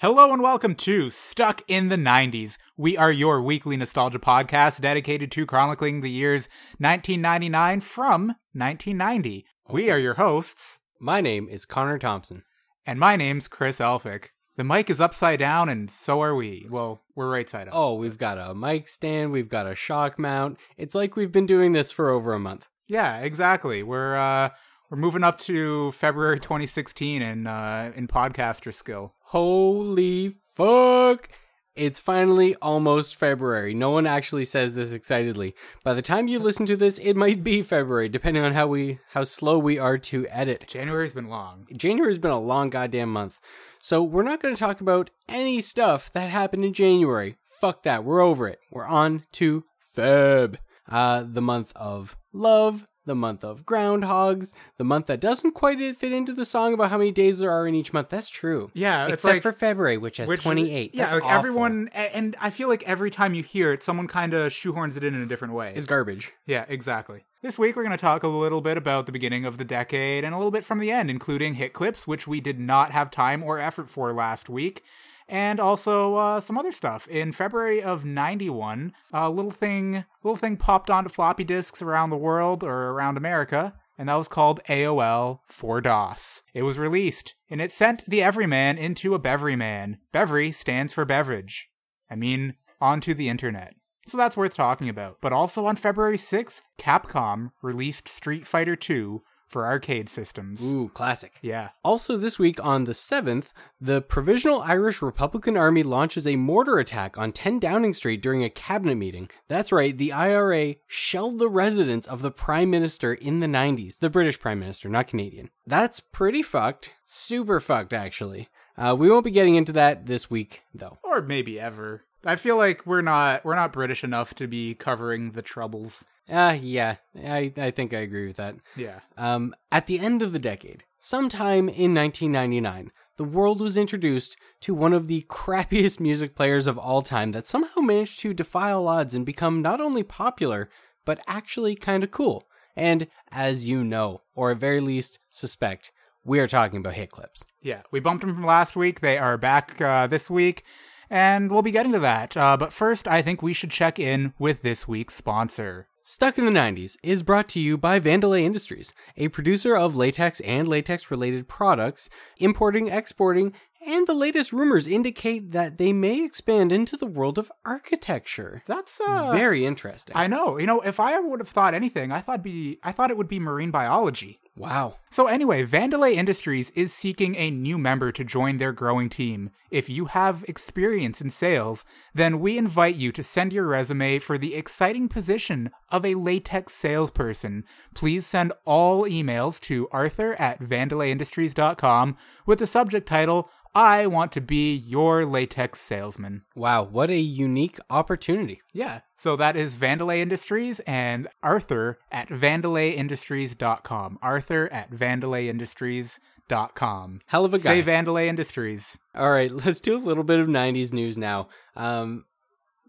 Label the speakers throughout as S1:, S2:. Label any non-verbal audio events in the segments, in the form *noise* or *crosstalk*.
S1: Hello and welcome to Stuck in the 90s. We are your weekly nostalgia podcast dedicated to chronicling the years 1999 from 1990. We are your hosts,
S2: My name is Connor Thompson.
S1: and my name's Chris Elphick. The mic is upside down, and so are we. Well, we're right side up.
S2: Oh, we've got a mic stand, we've got a shock mount. It's like we've been doing this for over a month.
S1: Yeah, exactly. We're uh we're moving up to February 2016 in uh in podcaster skill.
S2: Holy fuck! It's finally almost February. No one actually says this excitedly. By the time you listen to this, it might be February, depending on how we how slow we are to edit.
S1: January's been long.
S2: January's been a long goddamn month. So we're not going to talk about any stuff that happened in January. Fuck that. We're over it. We're on to Feb. Uh, the month of love, the month of groundhogs, the month that doesn't quite fit into the song about how many days there are in each month. That's true.
S1: Yeah, it's
S2: Except
S1: like
S2: for February, which has
S1: which-
S2: 28.
S1: Yeah, like
S2: awful.
S1: everyone, and I feel like every time you hear it, someone kind of shoehorns it in in a different way.
S2: is garbage.
S1: yeah, exactly. This week we're going to talk a little bit about the beginning of the decade and a little bit from the end, including hit clips, which we did not have time or effort for last week. And also uh, some other stuff. In February of '91, a little thing, little thing popped onto floppy disks around the world or around America, and that was called AOL for DOS. It was released, and it sent the everyman into a beveryman. Bevery stands for beverage. I mean, onto the internet. So that's worth talking about. But also on February 6th, Capcom released Street Fighter II for arcade systems.
S2: Ooh, classic.
S1: Yeah.
S2: Also, this week on the 7th, the Provisional Irish Republican Army launches a mortar attack on 10 Downing Street during a cabinet meeting. That's right, the IRA shelled the residence of the Prime Minister in the 90s, the British Prime Minister, not Canadian. That's pretty fucked. Super fucked, actually. Uh, we won't be getting into that this week, though.
S1: Or maybe ever. I feel like we're not we're not British enough to be covering the troubles.
S2: Uh, yeah, I, I think I agree with that.
S1: Yeah.
S2: Um, at the end of the decade, sometime in 1999, the world was introduced to one of the *laughs* crappiest music players of all time that somehow managed to defy all odds and become not only popular, but actually kind of cool. And as you know, or at very least suspect, we are talking about hit clips.
S1: Yeah. We bumped them from last week. They are back uh, this week. And we'll be getting to that. Uh, but first, I think we should check in with this week's sponsor.
S2: Stuck in the 90s is brought to you by Vandelay Industries, a producer of latex and latex related products, importing, exporting, and the latest rumors indicate that they may expand into the world of architecture.
S1: That's uh
S2: Very interesting.
S1: I know. You know, if I would have thought anything, I thought be I thought it would be marine biology.
S2: wow.
S1: So anyway, Vandelay Industries is seeking a new member to join their growing team. If you have experience in sales, then we invite you to send your resume for the exciting position of a latex salesperson. Please send all emails to arthur at vandelayindustries.com with the subject title, I want to be your latex salesman.
S2: Wow, what a unique opportunity.
S1: Yeah. So that is Vandelay Industries and Arthur at vandelayindustries.com. Arthur at vandelayindustries.com.
S2: Hell of a guy.
S1: Say Vandelay Industries.
S2: All right, *laughs* let's do a little bit of 90s news now. Um,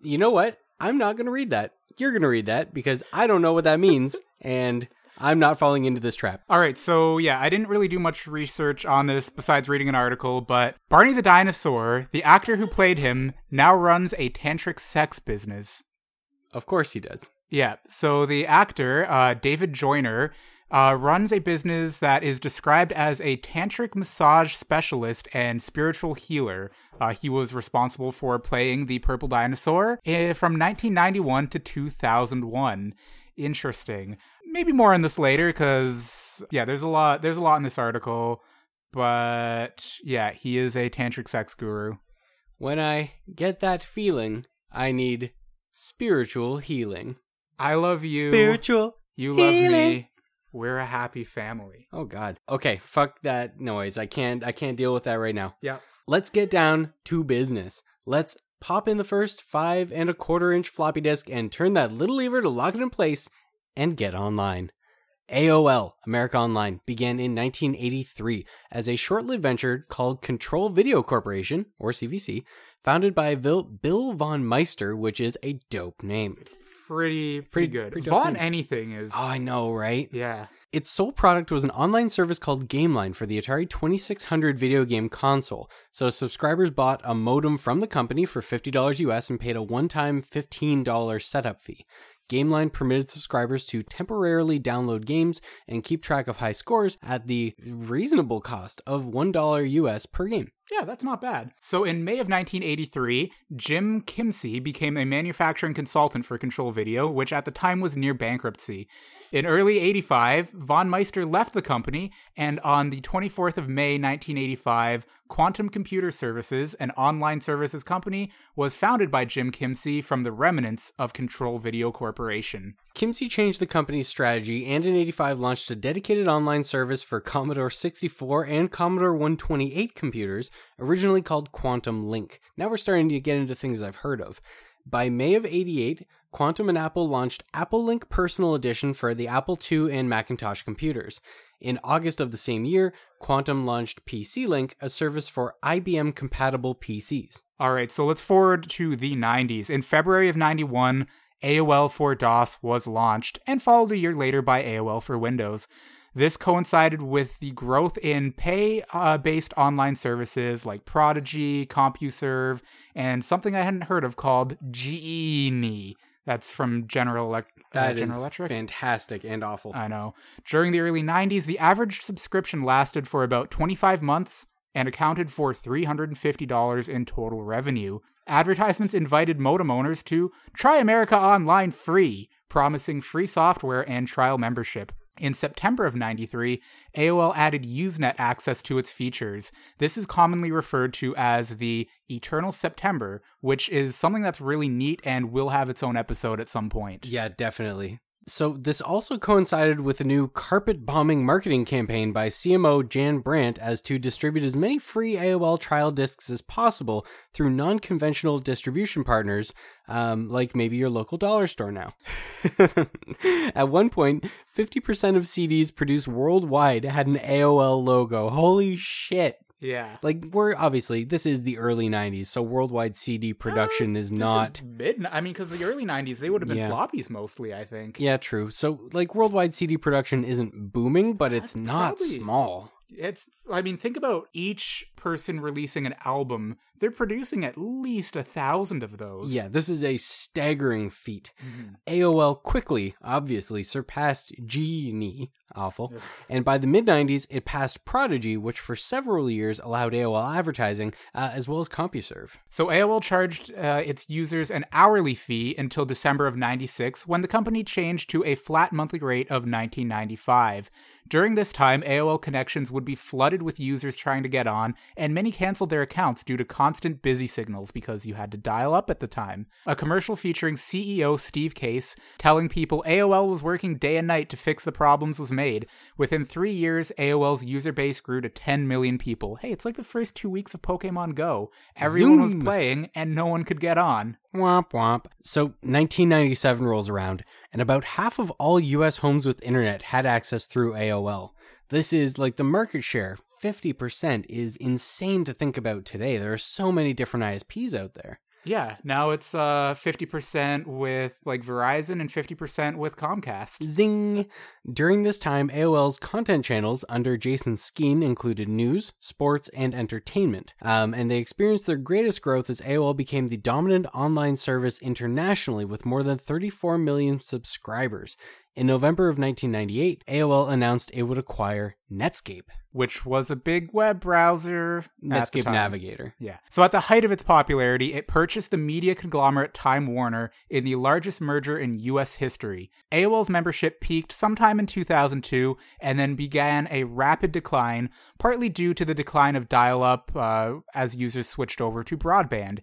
S2: you know what? I'm not going to read that. You're going to read that because I don't know what that means, *laughs* and I'm not falling into this trap.
S1: All right, so yeah, I didn't really do much research on this besides reading an article, but Barney the dinosaur, the actor who played him, now runs a tantric sex business.
S2: Of course he does.
S1: Yeah. So the actor, uh, David Joyner, uh, runs a business that is described as a tantric massage specialist and spiritual healer. Uh, he was responsible for playing the purple dinosaur eh, from 1991 to 2001. Interesting. Maybe more on this later, because yeah, there's a lot. There's a lot in this article, but yeah, he is a tantric sex guru.
S2: When I get that feeling, I need spiritual healing.
S1: I love you.
S2: Spiritual.
S1: You love
S2: healing.
S1: me. We're a happy family.
S2: Oh god. Okay, fuck that noise. I can't I can't deal with that right now.
S1: Yeah.
S2: Let's get down to business. Let's pop in the first five and a quarter inch floppy disk and turn that little lever to lock it in place and get online. AOL, America Online, began in 1983 as a short lived venture called Control Video Corporation, or CVC, founded by Vil- Bill Von Meister, which is a dope name.
S1: pretty pretty,
S2: Pretty-
S1: good.
S2: pretty game.
S1: anything is
S2: Oh, I know, right?
S1: yeah.
S2: Its sole product was an online service called GameLine for the Atari 2600 video game console. So subscribers bought a modem from the company for $50 US and paid a one-time $15 setup fee. GameLine permitted subscribers to temporarily download games and keep track of high scores at the reasonable cost of $1 US per game.
S1: Yeah, that's not bad. So in May of 1983, Jim Kimsey became a manufacturing consultant for Control Video, which at the time was near bankruptcy. In early 85, Von Meister left the company, and on the 24th of May 1985, Quantum Computer Services, an online services company, was founded by Jim Kimsey from the remnants of Control Video Corporation.
S2: Kimsey changed the company's strategy and in 85 launched a dedicated online service for Commodore 64 and Commodore 128 computers, originally called Quantum Link. Now we're starting to get into things I've heard of. By May of 88, Quantum and Apple launched Apple Link Personal Edition for the Apple II and Macintosh computers. In August of the same year, Quantum launched PC Link, a service for IBM compatible PCs.
S1: All right, so let's forward to the 90s. In February of 91, AOL for DOS was launched and followed a year later by AOL for Windows. This coincided with the growth in pay uh, based online services like Prodigy, CompuServe, and something I hadn't heard of called Genie. That's from General, Elec- uh,
S2: That
S1: General Electric.
S2: fantastic and awful.
S1: I know. During the early 90s, the average subscription lasted for about 25 months and accounted for $350 in total revenue. Advertisements invited modem owners to try America Online free, promising free software and trial membership. In September of 93, AOL added Usenet access to its features. This is commonly referred to as the Eternal September, which is something that's really neat and will have its own episode at some point.
S2: Yeah, definitely. So this also coincided with a new carpet bombing marketing campaign by CMO Jan Brandt as to distribute as many free AOL trial discs as possible through non-conventional distribution partners, um, like maybe your local dollar store now. *laughs* *laughs* At one point, 50% of CDs produced worldwide had an AOL logo. Holy shit.
S1: Yeah.
S2: Like we're obviously this is the early 90s, so worldwide CD uh, production is
S1: This
S2: not
S1: mid. I mean, because the early '90s they would have been
S2: Yeah.
S1: floppies mostly. I think.
S2: Yeah, true. So, like, worldwide CD production isn't booming, but it's not
S1: probably-
S2: small.
S1: It's. I mean, think about each person releasing an album. They're producing at least a thousand of those.
S2: Yeah, this is a staggering feat.
S1: Mhm.
S2: AOL quickly, obviously, surpassed Genie, awful,
S1: Ugh.
S2: and by the mid 90s, it passed Prodigy, which for several years allowed AOL advertising, uh, as well as CompuServe.
S1: So AOL charged uh, its users an hourly fee until December of 96 when the company changed to a flat monthly rate of 1995. During this time, AOL connections would be flooded with users trying to get on, and many canceled their accounts due to constant busy signals because you had to dial up at the time. A commercial featuring CEO Steve Case telling people AOL was working day and night to fix the problems was made. Within three years, AOL's user base grew to 10 million people. Hey, it's like the first two weeks of Pokemon Go. Everyone was playing, and no one could get on.
S2: Womp womp. So 1997 rolls around, and about half of all US homes with internet had access through AOL. This is like the market share. 50% is insane to think about today. There are so many different ISPs out there.
S1: Yeah, now it's uh 50% with like Verizon and 50% with Comcast.
S2: Zing! During this time, AOL's content channels under Jason Seiken included news, sports, and entertainment. Um, and they experienced their greatest growth as AOL became the dominant online service internationally with more than 34 million subscribers. In November of 1998, AOL announced it would acquire Netscape,
S1: which was a big web browser.
S2: Netscape. Navigator.
S1: Yeah. So at the height of its popularity, it purchased the media conglomerate Time Warner in the largest merger in US history. AOL's membership peaked sometime in 2002 and then began a rapid decline, partly due to the decline of dial up uh, as users switched over to broadband.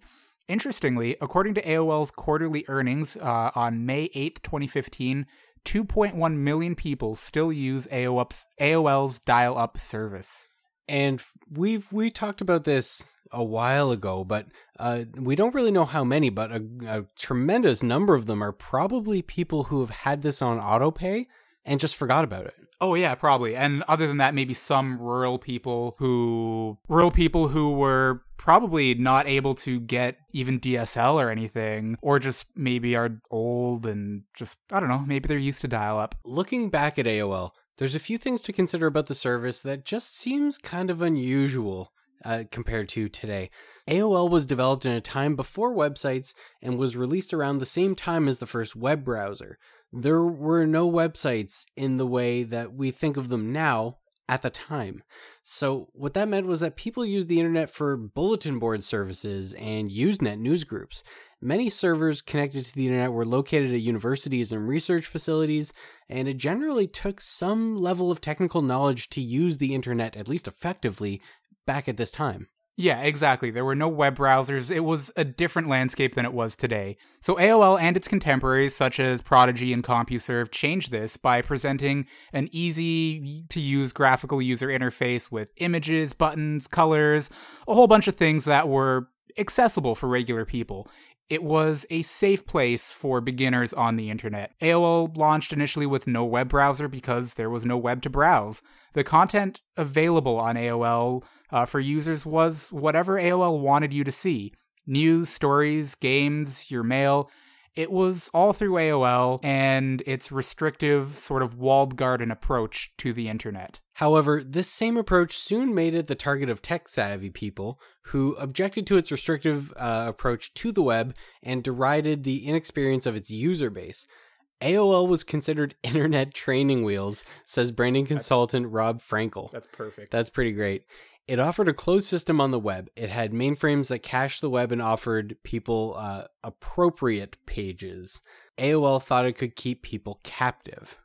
S1: Interestingly, according to AOL's quarterly earnings uh, on May 8th, 2015, 2.1 million people still use AOL's, AOL's dial up service.
S2: And we've we talked about this a while ago, but uh, we don't really know how many. But a, a tremendous number of them are probably people who have had this on autopay and just forgot about it.
S1: Oh yeah, probably. And other than that, maybe some rural people who rural people who were probably not able to get even DSL or anything, or just maybe are old and just I don't know, maybe they're used to dial up.
S2: Looking back at AOL, there's a few things to consider about the service that just seems kind of unusual uh, compared to today. AOL was developed in a time before websites and was released around the same time as the first web browser. There were no websites in the way that we think of them now at the time. So, what that meant was that people used the internet for bulletin board services and Usenet news groups. Many servers connected to the internet were located at universities and research facilities, and it generally took some level of technical knowledge to use the internet, at least effectively, back at this time.
S1: Yeah, exactly. There were no web browsers. It was a different landscape than it was today. So AOL and its contemporaries, such as Prodigy and CompuServe, changed this by presenting an easy to use graphical user interface with images, buttons, colors, a whole bunch of things that were accessible for regular people. It was a safe place for beginners on the internet. AOL launched initially with no web browser because there was no web to browse. The content available on AOL uh, for users was whatever AOL wanted you to see news, stories, games, your mail. It was all through AOL and its restrictive, sort of walled garden approach to the internet.
S2: However, this same approach soon made it the target of tech savvy people who objected to its restrictive uh, approach to the web and derided the inexperience of its user base. AOL was considered *laughs* internet training wheels, says branding consultant Rob Frankel.
S1: That's perfect.
S2: That's pretty great. It offered a closed system on the web. It had mainframes that cached the web and offered people uh, appropriate pages. AOL thought it could keep people captive.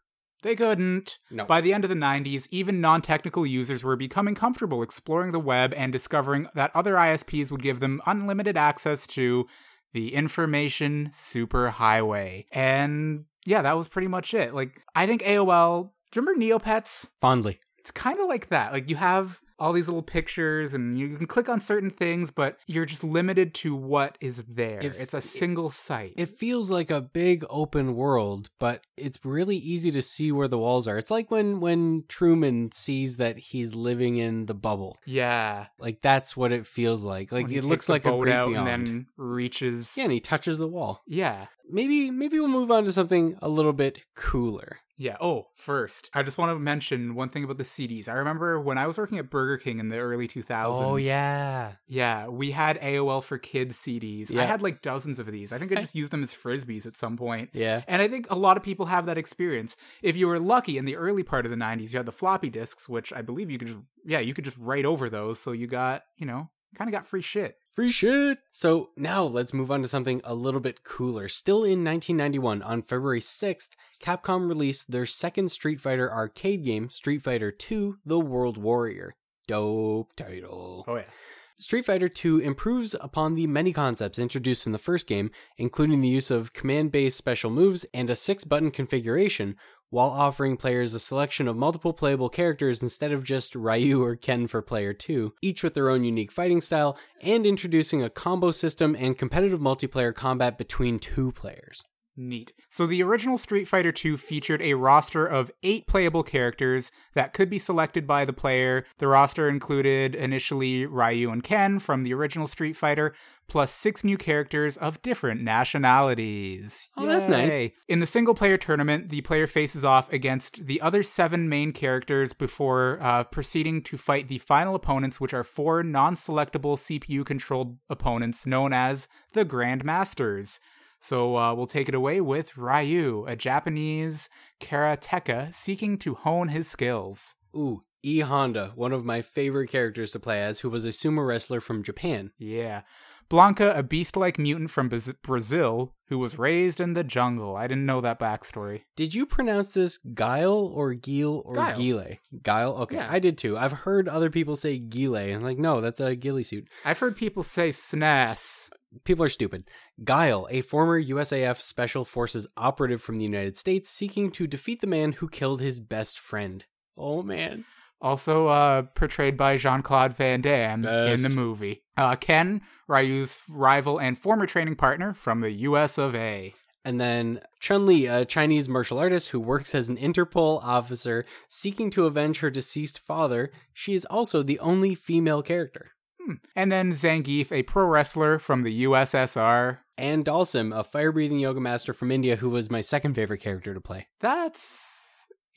S1: They couldn't.
S2: No.
S1: By the end of the 90s, even non technical users were becoming comfortable exploring the web and discovering that other ISPs would give them unlimited access to the information superhighway. And yeah, that was pretty much it. Like, I think AOL, do you remember Neopets?
S2: Fondly.
S1: It's kind of like that. Like, you have all these little pictures and you can click on certain things, but you're just limited to what is there.
S2: If-
S1: it's a single site.
S2: It feels like a big open world, but it's really easy to see where the walls are. It's like when when Truman sees that he's living in the bubble.
S1: yeah.
S2: Like that's what it feels like. Like it looks like a
S1: boat out
S2: beyond.
S1: and then reaches.
S2: yeah, and he touches the wall.
S1: yeah.
S2: Maybe maybe we'll move on to something a little bit cooler.
S1: Yeah. Oh, first, I just want to mention one thing about the CDs. I remember when I was working at Burger King in the early 2000s.
S2: Oh yeah.
S1: Yeah, we had AOL for Kids CDs. I had like dozens of these. I think I
S2: I-
S1: just used them as frisbees at some point.
S2: Yeah.
S1: And I think a lot of people have that experience. If you were lucky in the early part of the 90s, you had the floppy disks, which I believe you could just, yeah, you could just write over those. So you got, you know, kind of got free shit.
S2: Free shit. So now let's move on to something a little bit cooler. Still in 1991, on February 6th, Capcom released their second Street Fighter arcade game, Street Fighter II The World Warrior. Dope title.
S1: Oh, yeah.
S2: Street Fighter II improves upon the many concepts introduced in the first game, including the use of command based special moves and a six button configuration, while offering players a selection of multiple playable characters instead of just Ryu or Ken for player 2, each with their own unique fighting style, and introducing a combo system and competitive multiplayer combat between two players.
S1: Neat. So the original Street Fighter II featured a roster of eight playable characters that could be selected by the player. The roster included initially Ryu and Ken from the original Street Fighter, plus six new characters of different nationalities.
S2: Oh, that's nice.
S1: In the single player tournament, the player faces off against the other seven main characters before uh, proceeding to fight the final opponents, which are four non selectable CPU controlled opponents known as the Grandmasters. So uh, we'll take it away with Ryu, a Japanese karateka seeking to hone his skills.
S2: Ooh, E Honda, one of my favorite characters to play as, who was a sumo wrestler from Japan.
S1: Yeah. Blanca, a beast like mutant from Braz- Brazil who was raised in the jungle. I didn't know that backstory.
S2: Did you pronounce this Guile or Gil or
S1: Guile.
S2: Gile? Guile? Okay,
S1: Yeah.
S2: I did too. I've heard other people say Gile, and like, no, that's a ghillie suit.
S1: I've heard people say SNES.
S2: People are stupid. Guile, a former USAF Special Forces operative from the United States, seeking to defeat the man who killed his best friend. Oh man.
S1: Also uh, portrayed by Jean Claude Van Damme in the movie. Uh, Ken, Ryu's rival and former training partner from the US of A.
S2: And then Chun Li, a Chinese martial artist who works as an Interpol officer seeking to avenge her deceased father. She is also the only female character.
S1: Hmm. And then Zangief, a pro wrestler from the USSR.
S2: And Dhalsim, a fire breathing yoga master from India who was my second favorite character to play.
S1: That's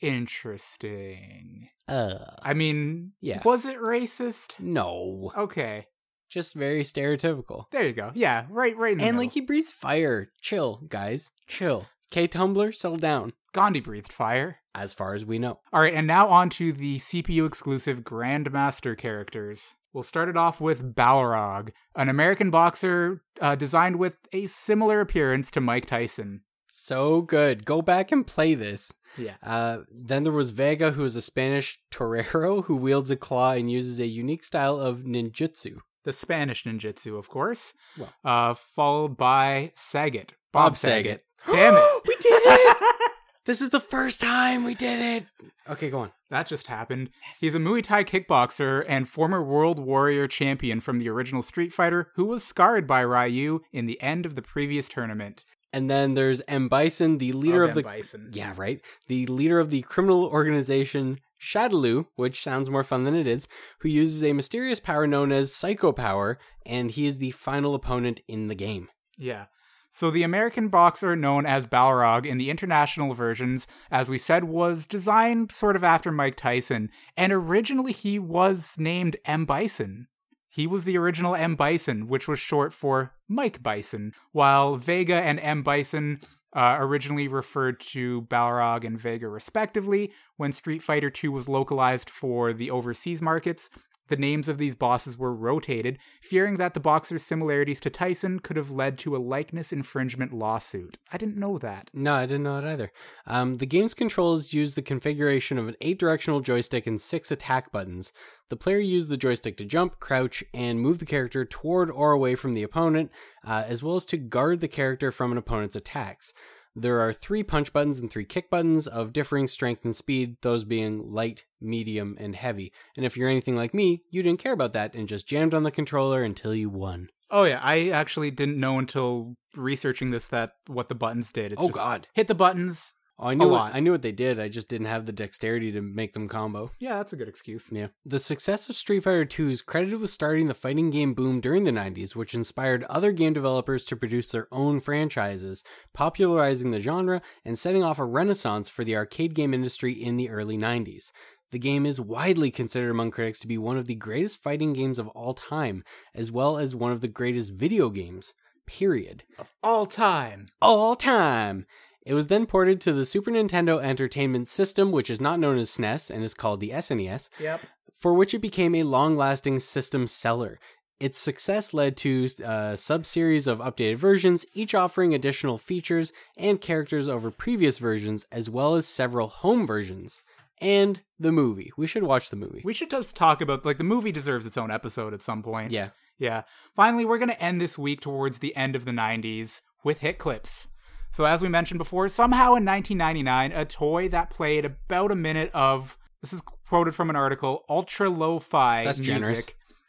S1: interesting.
S2: Uh,
S1: I mean,
S2: Yeah.
S1: was it racist?
S2: no.
S1: Okay.
S2: Just very stereotypical.
S1: There you go. Yeah, right right in the
S2: And
S1: middle.
S2: like he breathes fire. Chill, guys. Chill. K Tumblr, settle down.
S1: Gandhi breathed fire.
S2: As far as we know.
S1: All right, and now on to the CPU exclusive Grandmaster characters. We'll start it off with Balrog, an American boxer uh, designed with a similar appearance to Mike Tyson.
S2: So good. Go back and play this.
S1: Yeah.
S2: Uh, then there was Vega, who is a Spanish torero who wields a claw and uses a unique style of ninjutsu.
S1: The Spanish ninjutsu, of course.
S2: Well.
S1: Uh, followed by Saget.
S2: Bob
S1: Bob,
S2: Saget.
S1: Saget. *gasps* Damn it. *gasps*
S2: we did it! *laughs* this is the first time we did it. Okay, go on.
S1: That just happened. He's a Muay Thai kickboxer and former World Warrior champion from the original Street Fighter who was scarred by Ryu in the end of the previous tournament.
S2: And then there's M. Bison, the leader of,
S1: M.
S2: the
S1: Bison.
S2: Yeah, right. The leader of the criminal organization Shadaloo, which sounds more fun than it is, who uses a mysterious power known as Psycho Power, and he is the final opponent in the game.
S1: Yeah. So the American boxer known as Balrog in the international versions, as we said, was designed sort of after Mike Tyson, and originally he was named M. Bison. He was the original M. Bison, which was short for Mike Bison, while Vega and M. Bison uh, originally referred to Balrog and Vega respectively. When Street Fighter II was localized for the overseas markets, the names of these bosses were rotated, fearing that the boxer's similarities to Tyson could have led to a likeness infringement lawsuit. I didn't know that.
S2: No, I didn't know it either. Um, the game's controls use the configuration of an eight directional joystick and six attack buttons. The player used the joystick to jump, crouch, and move the character toward or away from the opponent, uh, as well as to guard the character from an opponent's attacks. There are three punch buttons and three kick buttons of differing strength and speed, those being light, medium, and heavy. And if you're anything like me, you didn't care about that and just jammed on the controller until you won.
S1: Oh yeah, I actually didn't know until researching this that what the buttons did. It's
S2: oh
S1: just
S2: god.
S1: hit the buttons.
S2: Oh, I knew what. I knew what they did. I just didn't have the dexterity to make them combo.
S1: Yeah, that's a good excuse.
S2: Yeah. The success of Street Fighter II is credited with starting the fighting game boom during the 90s, which inspired other game developers to produce their own franchises, popularizing the genre and setting off a renaissance for the arcade game industry in the early 90s. The game is widely considered among critics to be one of the greatest fighting games of all time, as well as one of the greatest video games. Period.
S1: Of all time.
S2: All time. It was then ported to the Super Nintendo Entertainment System, which is not known as SNES and is called the SNES,
S1: Yep.
S2: for which it became a long lasting system seller. Its success led to uh, a sub series of updated versions, each offering additional features and characters over previous versions, as well as several home versions. And the movie. We should watch the movie.
S1: We should just talk about like the movie deserves its own episode at some point.
S2: yeah.
S1: Yeah. Finally, we're going to end this week towards the end of the 90s with hit clips. So, as we mentioned before, somehow in 1999, a toy that played about a minute of this is quoted from an article ultra lo fi music.
S2: generous.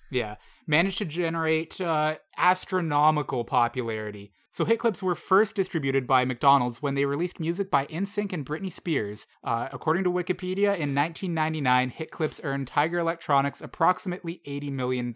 S1: Yeah. Managed to generate uh, astronomical popularity. So hit clips were first distributed by McDonald's when they released music by NSYNC and Britney Spears. Uh, according to Wikipedia, in 1999, hit clips earned Tiger Electronics approximately $80 million.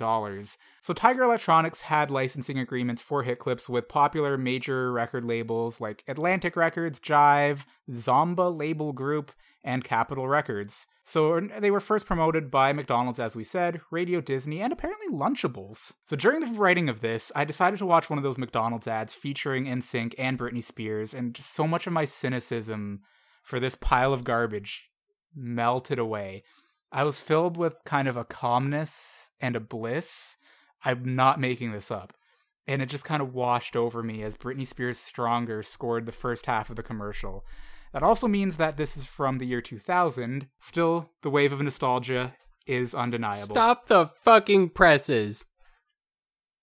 S1: So Tiger Electronics had licensing agreements for hit clips with popular major record labels like Atlantic Records, Jive, Zomba Label Group, and Capitol Records. So they were first promoted by McDonald's, as we said, Radio Disney, and apparently Lunchables. So during the writing of this, I decided to watch one of those McDonald's ads featuring NSYNC and Britney Spears, and just so much of my cynicism for this pile of garbage melted away. I was filled with kind of a calmness and a bliss. I'm not making this up. And it just kind of washed over me as Britney Spears' Stronger scored the first half of the commercial. That also means that this is from the year 2000. Still, the wave of nostalgia is undeniable.
S2: Stop the fucking presses.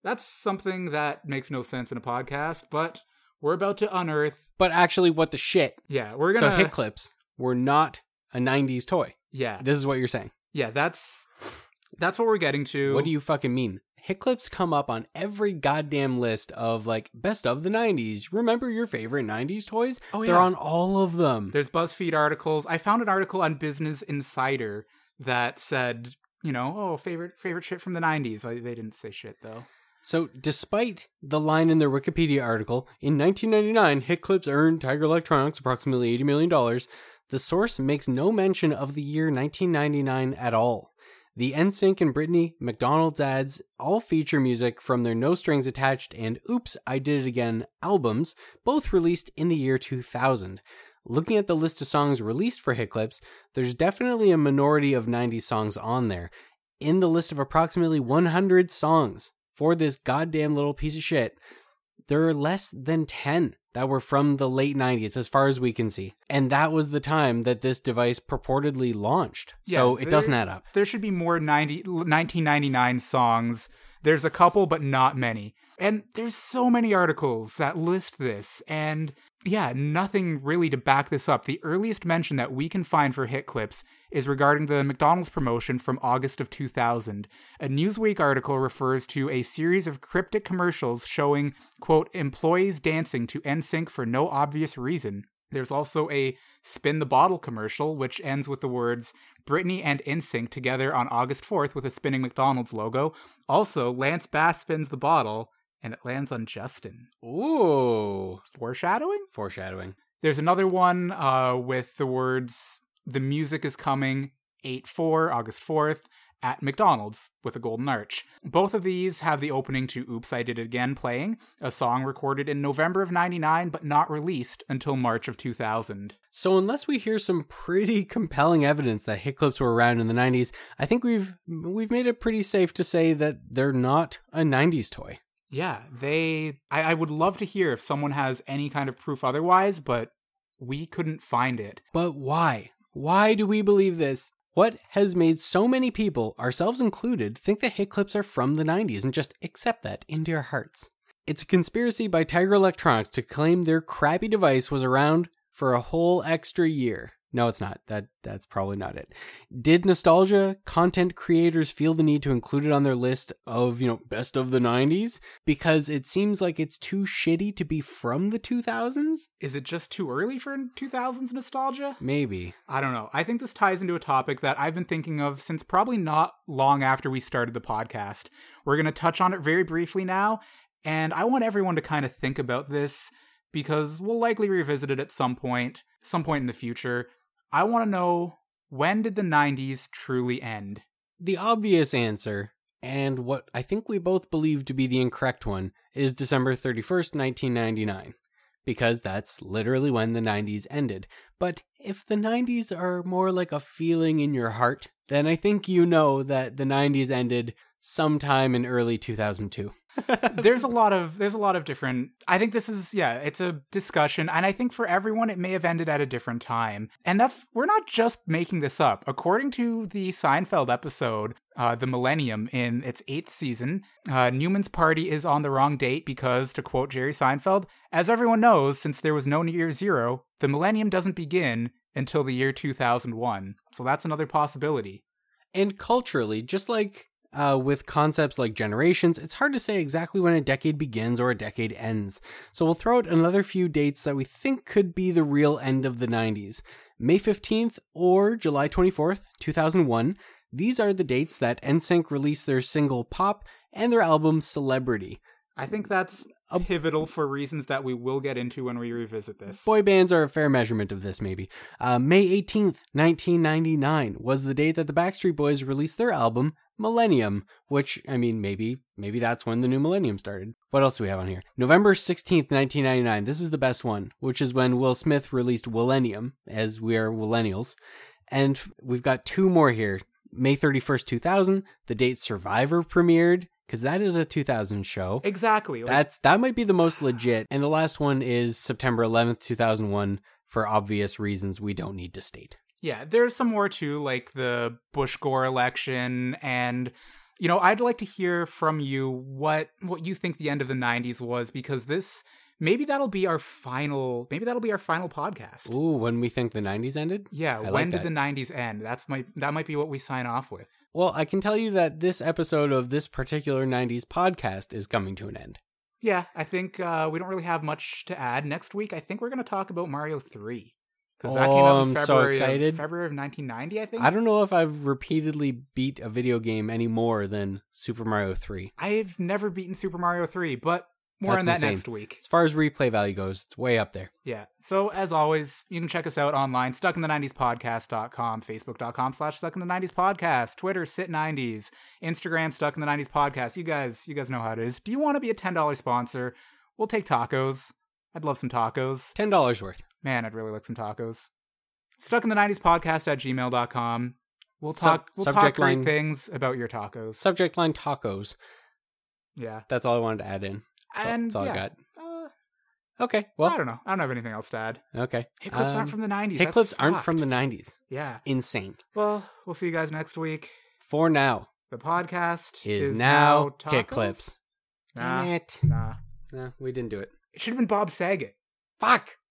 S1: That's something that makes no sense in a podcast, but we're about to unearth.
S2: But actually, what the shit?
S1: Yeah, we're gonna.
S2: hit clips were not a 90s toy.
S1: yeah,
S2: This is what you're saying.
S1: yeah. That's that's what we're getting to.
S2: What do you fucking mean? Hit clips come up on every goddamn list of like best of the 90s. Remember your favorite 90s toys?
S1: Oh, yeah.
S2: They're on all of them.
S1: There's BuzzFeed articles. I found an article on Business Insider that said, you know, oh, favorite favorite shit from the 90s. They didn't say shit though.
S2: So, despite the line in their Wikipedia article, in 1999, Hit Clips earned Tiger Electronics approximately $80 million, the source makes no mention of the year 1999 at all. The NSYNC and Britney McDonald's ads all feature music from their No Strings Attached and Oops, I Did It Again albums, both released in the year 2000. Looking at the list of songs released for Hit Clips, there's definitely a minority of 90s songs on there. In the list of approximately 100 songs for this goddamn little piece of shit, there are less than 10 that were from the late 90s as far as we can see. And that was the time that this device purportedly launched.
S1: Yeah, so
S2: it doesn't add up.
S1: There should be more 90, 1999 songs. There's a couple, but not many. And there's so many articles that list this, and yeah, nothing really to back this up. The earliest mention that we can find for hit clips is regarding the McDonald's promotion from August of 2000. A Newsweek article refers to a series of cryptic commercials showing, quote, employees dancing to NSYNC for no obvious reason. There's also a spin the bottle commercial, which ends with the words Britney and NSYNC together on August 4th with a spinning McDonald's logo. Also, Lance Bass spins the bottle and it lands on Justin.
S2: Ooh.
S1: Foreshadowing?
S2: Foreshadowing.
S1: There's another one uh, with the words The music is coming 8 4, August 4th, at McDonald's with a golden arch. Both of these have the opening to Oops, I Did It Again playing, a song recorded in November of 99 but not released until March of 2000.
S2: So unless we hear some pretty compelling evidence that hit clips were around in the 90s, I think we've we've made it pretty safe to say that they're not a 90s toy.
S1: Yeah, they. I, I would love to hear if someone has any kind of proof otherwise, but we couldn't find it.
S2: But why? Why do we believe this? What has made so many people, ourselves included, think that hit clips are from the 90s and just accept that into our hearts? It's a conspiracy by Tiger Electronics to claim their crappy device was around for a whole extra year. No, it's not. That that's probably not it. Did nostalgia content creators feel the need to include it on their list of, you know, best of the 90s because it seems like it's too shitty to be from the 2000s?
S1: Is it just too early for 2000s nostalgia?
S2: Maybe.
S1: I don't know. I think this ties into a topic that I've been thinking of since probably not long after we started the podcast. We're going to touch on it very briefly now, and I want everyone to kind of think about this because we'll likely revisit it at some point, some point in the future. I want to know when did the 90s truly end?
S2: The obvious answer, and what I think we both believe to be the incorrect one, is December 31st, 1999. Because that's literally when the 90s ended. But if the 90s are more like a feeling in your heart, then I think you know that the 90s ended sometime in early 2002. *laughs*
S1: there's a lot of there's a lot of different i think this is yeah it's a discussion and i think for everyone it may have ended at a different time. And that's we're not just making this up. According to the seinfeld episode uh, the millennium in its eighth season uh, newman's party is on the wrong date because to quote jerry seinfeld as everyone knows since there was no year zero the millennium doesn't begin until the year 2001 so that's another possibility.
S2: And culturally, just like uh, with concepts like generations, it's hard to say exactly when a decade begins or a decade ends. So we'll throw out another few dates that we think could be the real end of the 90s. May 15th or July 24th, 2001. These are the dates that NSYNC released their single Pop and their album Celebrity.
S1: i think that's a pivotal for reasons that we will get into when we revisit this
S2: Boy bands are a fair measurement of this, maybe. Uh, May 18th, 1999 was the date that the Backstreet Boys released their album Millennium, which, I mean, maybe, maybe that's when the new millennium started. What else do we have on here? November 16th, 1999. This is the best one, which is when Will Smith released Millennium, as we are millennials. And we've got two more here. May 31st, 2000, the date Survivor premiered, because that is a 2000 show.
S1: exactly like,
S2: That's that might be the most legit. And the last one is September 11th, 2001 for obvious reasons we don't need to state.
S1: Yeah, there's some more too, like the Bush Gore election, and you know, I'd like to hear from you what what you think the end of the '90s was, because this maybe that'll be our final, maybe that'll be our final podcast.
S2: Ooh, when we think the 90s ended?
S1: Yeah,
S2: I
S1: when
S2: like
S1: did the '90s end? That's my that might be what we sign off with.
S2: Well, I can tell you that this episode of this particular 90s podcast is coming to an end.
S1: Yeah, I think uh, we don't really have much to add. Next week, I think we're going to talk about Mario 3. Because that came
S2: Oh,
S1: out in oh,
S2: I'm so excited.
S1: Of, February of 1990, I think.
S2: I don't know if I've repeatedly beat a video game any more than Super Mario 3.
S1: I've never beaten Super Mario 3, but more
S2: That's
S1: on that
S2: insane.
S1: next week.
S2: As far as replay value goes, it's way up there.
S1: Yeah. So as always, you can check us out online, stuckinthe90spodcast.com, facebook.com slash stuck in the 90s podcast, Twitter, sit90s, Instagram, stuck in the 90s podcast. You guys, you guys know how it is. Do you want to be a $10 sponsor? We'll take tacos. I'd love some tacos.
S2: $10 worth.
S1: Man, I'd really like some tacos. Stuck in the 90s podcast at gmail.com. We'll
S2: Sub-
S1: talk, we'll talk great
S2: line-
S1: things about your tacos.
S2: Subject line tacos.
S1: yeah.
S2: That's all I wanted to add in. That's all, that's all
S1: yeah,
S2: I got.
S1: uh,
S2: Okay, Well I
S1: don't know. I don't have anything else to add.
S2: okay.
S1: Hit clips
S2: Um,
S1: aren't from the 90s.
S2: Hit clips aren't from the 90s.
S1: Yeah.
S2: Insane.
S1: Well, we'll see you guys next week.
S2: For now,
S1: The podcast
S2: is,
S1: is,
S2: now,
S1: tacos?
S2: Hit clips.
S1: Nah,
S2: Damn it.
S1: nah.
S2: No, we didn't do it.
S1: It should have been Bob Saget.
S2: Fuck.